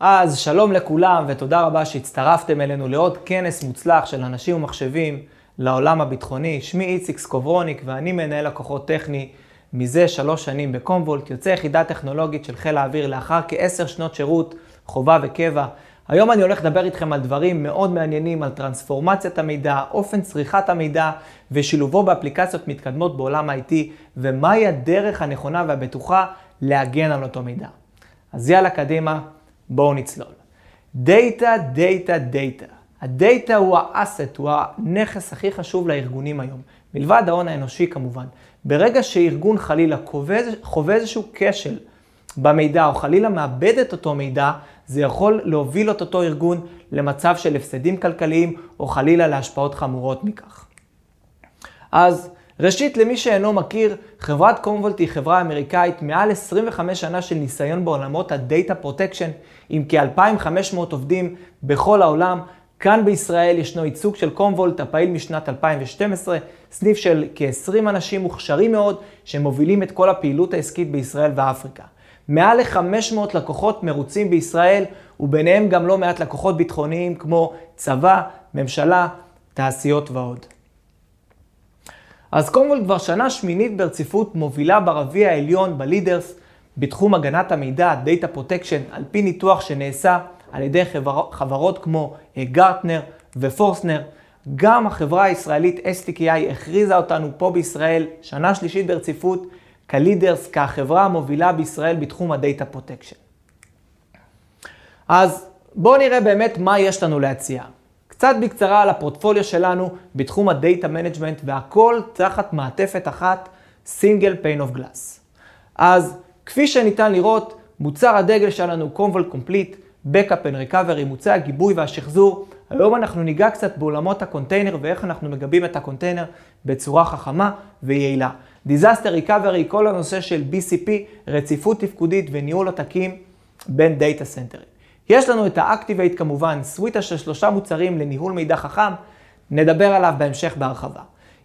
אז שלום לכולם ותודה רבה שהצטרפתם אלינו לעוד כנס מוצלח של אנשים ומחשבים לעולם הביטחוני. שמי איציק סקוברוניק ואני מנהל לקוחות טכני מזה שלוש שנים בקומוולט, יוצא יחידה טכנולוגית של חיל האוויר לאחר כעשר שנות שירות, חובה וקבע. היום אני הולך לדבר איתכם על דברים מאוד מעניינים, על טרנספורמציית המידע, אופן צריכת המידע ושילובו באפליקציות מתקדמות בעולם ה-IT, ומהי הדרך הנכונה והבטוחה להגן על אותו מידע. אז יאללה, קדימה, בואו נצלול. דאטה, דאטה, דאטה. הדאטה הוא ה asset, הוא הנכס הכי חשוב לארגונים היום, מלבד ההון האנושי כמובן. ברגע שארגון חלילה חווה איזשהו כשל במידע, או חלילה מאבד את אותו מידע, זה יכול להוביל את אותו ארגון למצב של הפסדים כלכליים, או חלילה להשפעות חמורות מכך. אז ראשית, למי שאינו מכיר, חברת קומבולט היא חברה אמריקאית מעל 25 שנה של ניסיון בעולמות ה-Data Protection, עם כ-2,500 עובדים בכל העולם. כאן בישראל ישנו ייצוג של קומבולט הפעיל משנת 2012, סניף של כ-20 אנשים מוכשרים מאוד שמובילים את כל הפעילות העסקית בישראל ואפריקה. מעל ל-500 לקוחות מרוצים בישראל, וביניהם גם לא מעט לקוחות ביטחוניים כמו צבא, ממשלה, תעשיות ועוד. אז קומוולט כבר שנה שמינית ברציפות מובילה ברביע העליון ב leaders בתחום הגנת המידע, Data Protection, על פי ניתוח שנעשה על ידי חבר, חברות כמו גרטנר ופורסטר. גם החברה הישראלית STKI הכריזה אותנו פה בישראל שנה שלישית ברציפות כ leaders, כחברה המובילה בישראל בתחום ה data protection. אז בואו נראה באמת מה יש לנו להציע. קצת בקצרה על הפורטפוליו שלנו בתחום ה data management והכל תחת מעטפת אחת, single pane of glass. אז כפי שניתן לראות, מוצר הדגל שלנו Commvault Complete, Backup and Recovery, מוצר הגיבוי והשחזור. היום אנחנו ניגע קצת בעולמות הקונטיינר ואיך אנחנו מגבים את הקונטיינר בצורה חכמה ויעילה. Disaster Recovery, כל הנושא של BCP, רציפות תפקודית וניהול עתקים בין דאטה סנטרים. יש לנו את ה-Activate כמובן, סוויטה של שלושה מוצרים לניהול מידע חכם, נדבר עליו בהמשך בהרחבה.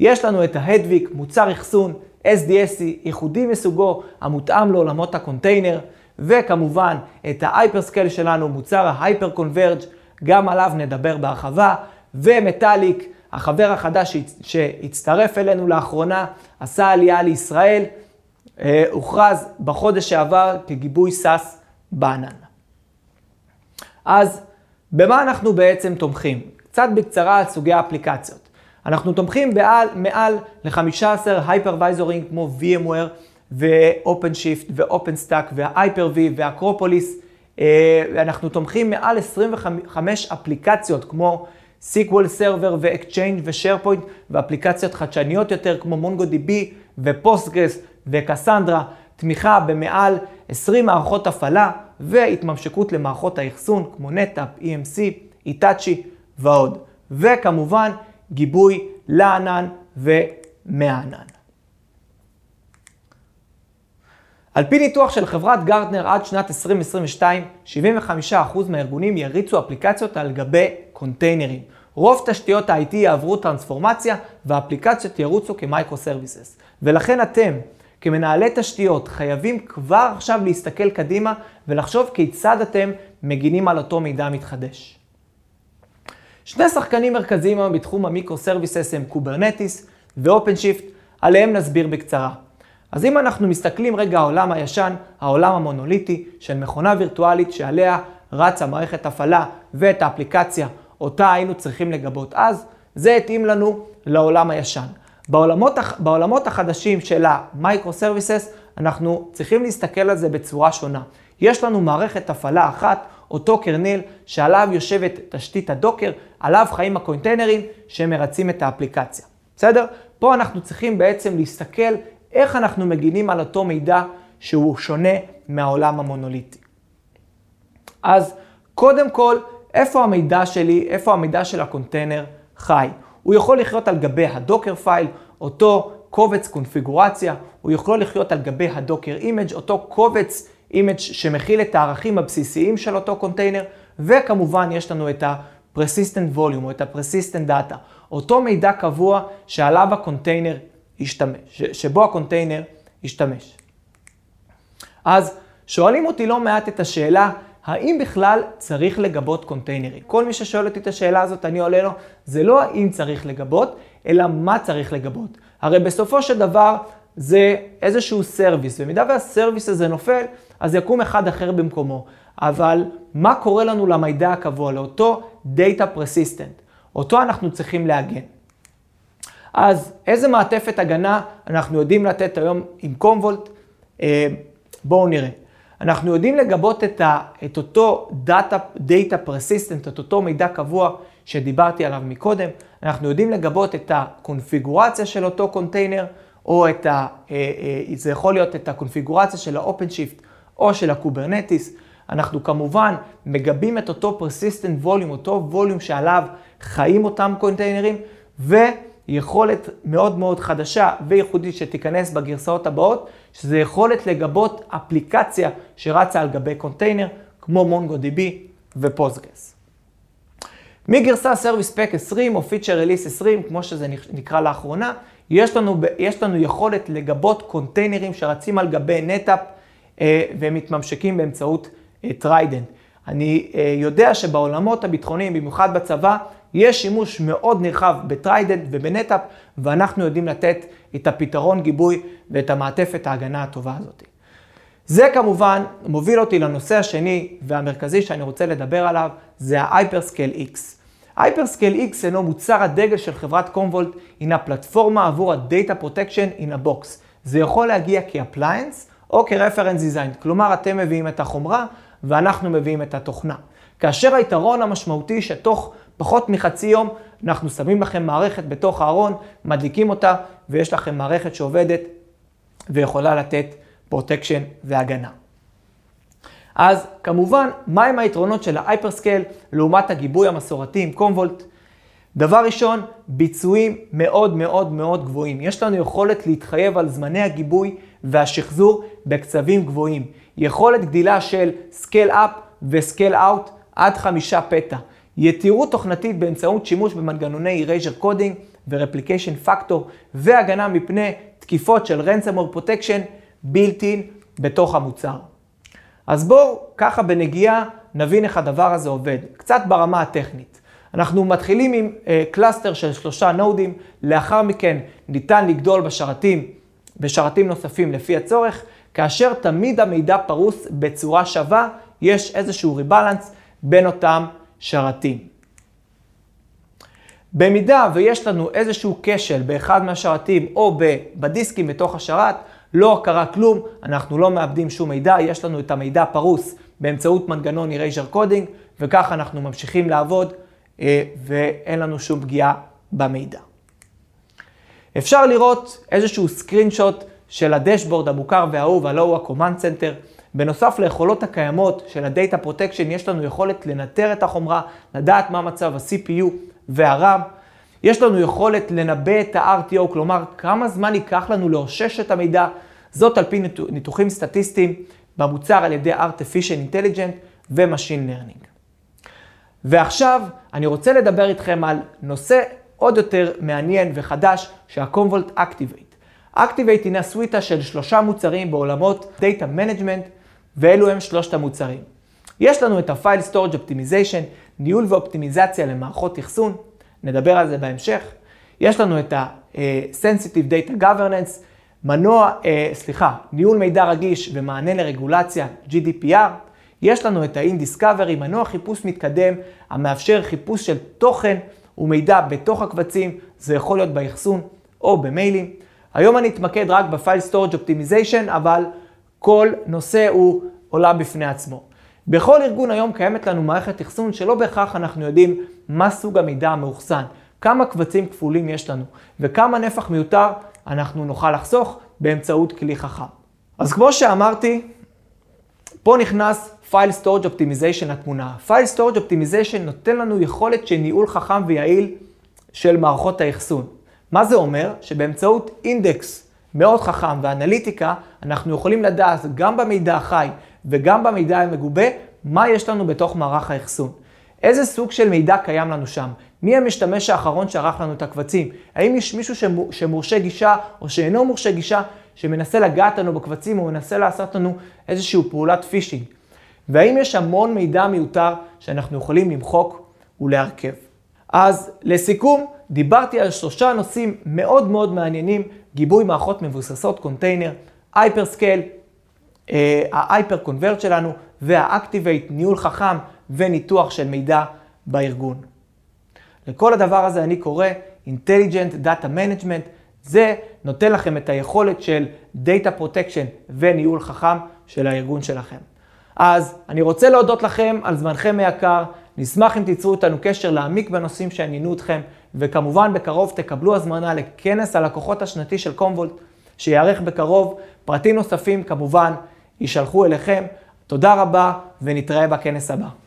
יש לנו את ה-Hedvig, מוצר אחסון, SDSC, ייחודי מסוגו, המותאם לעולמות הקונטיינר, וכמובן את ה-Hyperscale שלנו, מוצר ה-Hyper Converge, גם עליו נדבר בהרחבה, ומטאליק, החבר החדש שהצטרף אלינו לאחרונה, עשה עלייה לישראל, אה, הוכרז בחודש שעבר כגיבוי SaaS בענן. אז במה אנחנו בעצם תומכים? קצת בקצרה על סוגי האפליקציות. אנחנו תומכים בעל, מעל ל-15 הייפרוויזורים כמו VMware ו-OpenShift ו-OpenStack וה-Hyper-V והאקרופוליס. אנחנו תומכים מעל 25 אפליקציות כמו SQL Server ו-Exchange ו-SharePoint ואפליקציות חדשניות יותר כמו MongoDB ו-Postgres ו-Cassandra, תמיכה במעל 20 מערכות הפעלה והתממשקות למערכות האחסון כמו NetApp, EMC, Itachi ועוד. וכמובן גיבוי לענן ומהענן. על פי ניתוח של חברת גרטנר עד שנת 2022, 75% מהארגונים יריצו אפליקציות על גבי קונטיינרים. רוב תשתיות ה-IT יעברו טרנספורמציה והאפליקציות ירוצו כ micro services. ולכן אתם, כמנהלי תשתיות, חייבים כבר עכשיו להסתכל קדימה ולחשוב כיצד אתם מגינים על אותו מידע מתחדש. שני שחקנים מרכזיים היום בתחום ה micro services הם Kubernetes ו OpenShift, עליהם נסביר בקצרה. אז אם אנחנו מסתכלים רגע העולם הישן, העולם המונוליטי של מכונה וירטואלית שעליה רצה מערכת הפעלה ואת האפליקציה אותה היינו צריכים לגבות אז, זה התאים לנו לעולם הישן. בעולמות, בעולמות החדשים של ה micro services, אנחנו צריכים להסתכל על זה בצורה שונה. יש לנו מערכת הפעלה אחת, אותו kernel, שעליו יושבת תשתית ה Docker, עליו חיים הקונטיינרים שמרצים את האפליקציה. בסדר? פה אנחנו צריכים בעצם להסתכל איך אנחנו מגינים על אותו מידע שהוא שונה מהעולם המונוליטי. אז קודם כל, איפה המידע שלי, איפה המידע של הקונטיינר חי? הוא יכול לחיות על גבי ה Docker file, אותו קובץ קונפיגורציה, הוא יכול לחיות על גבי ה Docker image, אותו קובץ image שמכיל את הערכים הבסיסיים של אותו קונטיינר, וכמובן יש לנו את ה-persistent volume או את ה-persistent data, אותו מידע קבוע שעליו הקונטיינר ישתמש, שבו הקונטיינר ישתמש. אז שואלים אותי לא מעט את השאלה, האם בכלל צריך לגבות קונטיינרים? כל מי ששואל אותי את השאלה הזאת, אני עונה לו, זה לא האם צריך לגבות, אלא מה צריך לגבות. הרי בסופו של דבר זה איזשהו service, במידה וה service הזה נופל, אז יקום אחד אחר במקומו. אבל מה קורה לנו למידע הקבוע, לאותו Data Persistent? אותו אנחנו צריכים להגן. אז איזה מעטפת הגנה אנחנו יודעים לתת היום עם קומבולט? אה, בואו נראה. אנחנו יודעים לגבות את, ה, את אותו Data, Data Persistent, את אותו מידע קבוע שדיברתי עליו מקודם. אנחנו יודעים לגבות את הקונפיגורציה של אותו קונטיינר, או את ה... אה, אה, זה יכול להיות את הקונפיגורציה של ה-OpenShift או של ה Kubernetes. אנחנו כמובן מגבים את אותו Persistent Volume, אותו volume שעליו חיים אותם קונטיינרים, ויכולת מאוד מאוד חדשה וייחודית שתיכנס בגרסאות הבאות, שזה יכולת לגבות אפליקציה שרצה על גבי קונטיינר, כמו MongoDB ו Postgres. מגרסה Service Pack 20 או Feature Release 20, כמו שזה נקרא לאחרונה, יש לנו, יש לנו יכולת לגבות קונטיינרים שרצים על גבי NetApp אה, והם מתממשקים באמצעות Trident. אה, אני אה, יודע שבעולמות הביטחוניים, במיוחד בצבא, יש שימוש מאוד נרחב ב Trident וב NetApp, ואנחנו יודעים לתת את הפתרון גיבוי ואת המעטפת ההגנה הטובה הזאת. זה כמובן מוביל אותי לנושא השני והמרכזי שאני רוצה לדבר עליו, זה ה-Hyperscale X. Hyperscale X הינו מוצר הדגל של חברת Commvault, הינה פלטפורמה עבור ה-Data Protection in a Box. זה יכול להגיע כ-Appliance או כ-Reference Design, כלומר אתם מביאים את החומרה ואנחנו מביאים את התוכנה. כאשר היתרון המשמעותי שתוך פחות מחצי יום אנחנו שמים לכם מערכת בתוך הארון, מדליקים אותה ויש לכם מערכת שעובדת ויכולה לתת protection והגנה. אז כמובן, מהם היתרונות של ה Hyperscale לעומת הגיבוי המסורתי עם Commvault? דבר ראשון, ביצועים מאוד מאוד מאוד גבוהים. יש לנו יכולת להתחייב על זמני הגיבוי והשחזור בקצבים גבוהים. יכולת גדילה של scale up ו scale out עד חמישה פטה. יתירות תוכנתית באמצעות שימוש במנגנוני Erasure Coding ו-Replication Factor והגנה מפני תקיפות של ransomware protection built-in בתוך המוצר. אז בואו ככה בנגיעה נבין איך הדבר הזה עובד, קצת ברמה הטכנית. אנחנו מתחילים עם uh, cluster של שלושה נודים, לאחר מכן ניתן לגדול בשרתים, בשרתים נוספים לפי הצורך, כאשר תמיד המידע פרוס בצורה שווה, יש איזשהו rebalance בין אותם שרתים. במידה ויש לנו איזשהו כשל באחד מהשרתים או בדיסקים בתוך השרת, לא קרה כלום, אנחנו לא מאבדים שום מידע, יש לנו את המידע פרוס באמצעות מנגנון Erasure Coding, וככה אנחנו ממשיכים לעבוד אה, ואין לנו שום פגיעה במידע. אפשר לראות איזשהו סקרין שוט של הדשבורד המוכר והאהוב, הלא הוא ה-Command Center. בנוסף ליכולות הקיימות של ה-Data Protection, יש לנו יכולת לנטר את החומרה, לדעת מה מצב ה-CPU וה-RAM. יש לנו יכולת לנבא את ה-RTO, כלומר כמה זמן ייקח לנו לאושש את המידע, זאת על פי ניתוחים סטטיסטיים במוצר על ידי artificial intelligence ו-machine learning. ועכשיו אני רוצה לדבר איתכם על נושא עוד יותר מעניין וחדש שה-Convolt Activate. Activate הינה סוויטה של שלושה מוצרים בעולמות Data Management, ואלו הם שלושת המוצרים. יש לנו את ה-File Storage Optimization, ניהול ואופטימיזציה למערכות אחסון, נדבר על זה בהמשך. יש לנו את ה-Sensitive Data Governance, מנוע, אה, סליחה, ניהול מידע רגיש ומענה לרגולציה, GDPR. יש לנו את ה-In-Discovery, מנוע חיפוש מתקדם המאפשר חיפוש של תוכן ומידע בתוך הקבצים, זה יכול להיות באחסון או במיילים. היום אני אתמקד רק ב-File Storage Optimization, אבל כל נושא הוא עולם בפני עצמו. בכל ארגון היום קיימת לנו מערכת אחסון שלא בהכרח אנחנו יודעים מה סוג המידע המאוחסן, כמה קבצים כפולים יש לנו וכמה נפח מיותר אנחנו נוכל לחסוך באמצעות כלי חכם. אז כמו שאמרתי, פה נכנס File Storage Optimization לתמונה. File Storage Optimization נותן לנו יכולת של ניהול חכם ויעיל של מערכות האחסון. מה זה אומר? שבאמצעות אינדקס מאוד חכם ואנליטיקה, אנחנו יכולים לדעת גם במידע החי וגם במידע המגובה, מה יש לנו בתוך מערך האחסון. איזה סוג של מידע קיים לנו שם? מי המשתמש האחרון שערך לנו את הקבצים? האם יש מישהו שמורשה גישה או שאינו מורשה גישה שמנסה לגעת לנו בקבצים או מנסה לעשות לנו איזושהי פעולת phishing? והאם יש המון מידע מיותר שאנחנו יכולים למחוק ולארכב. אז לסיכום, דיברתי על שלושה נושאים מאוד מאוד מעניינים, גיבוי מערכות מבוססות קונטיינר, Hyperscale, ההייפר קונברט שלנו והאקטיבייט, ניהול חכם וניתוח של מידע בארגון. לכל הדבר הזה אני קורא Intelligent Data Management, זה נותן לכם את היכולת של Data Protection וניהול חכם של הארגון שלכם. אז אני רוצה להודות לכם על זמנכם היקר, נשמח אם תיצרו איתנו קשר להעמיק בנושאים שעניינו אתכם, וכמובן בקרוב תקבלו הזמנה לכנס הלקוחות השנתי של קומבולט, שיארך בקרוב. פרטים נוספים כמובן יישלחו אליכם. תודה רבה ונתראה בכנס הבא.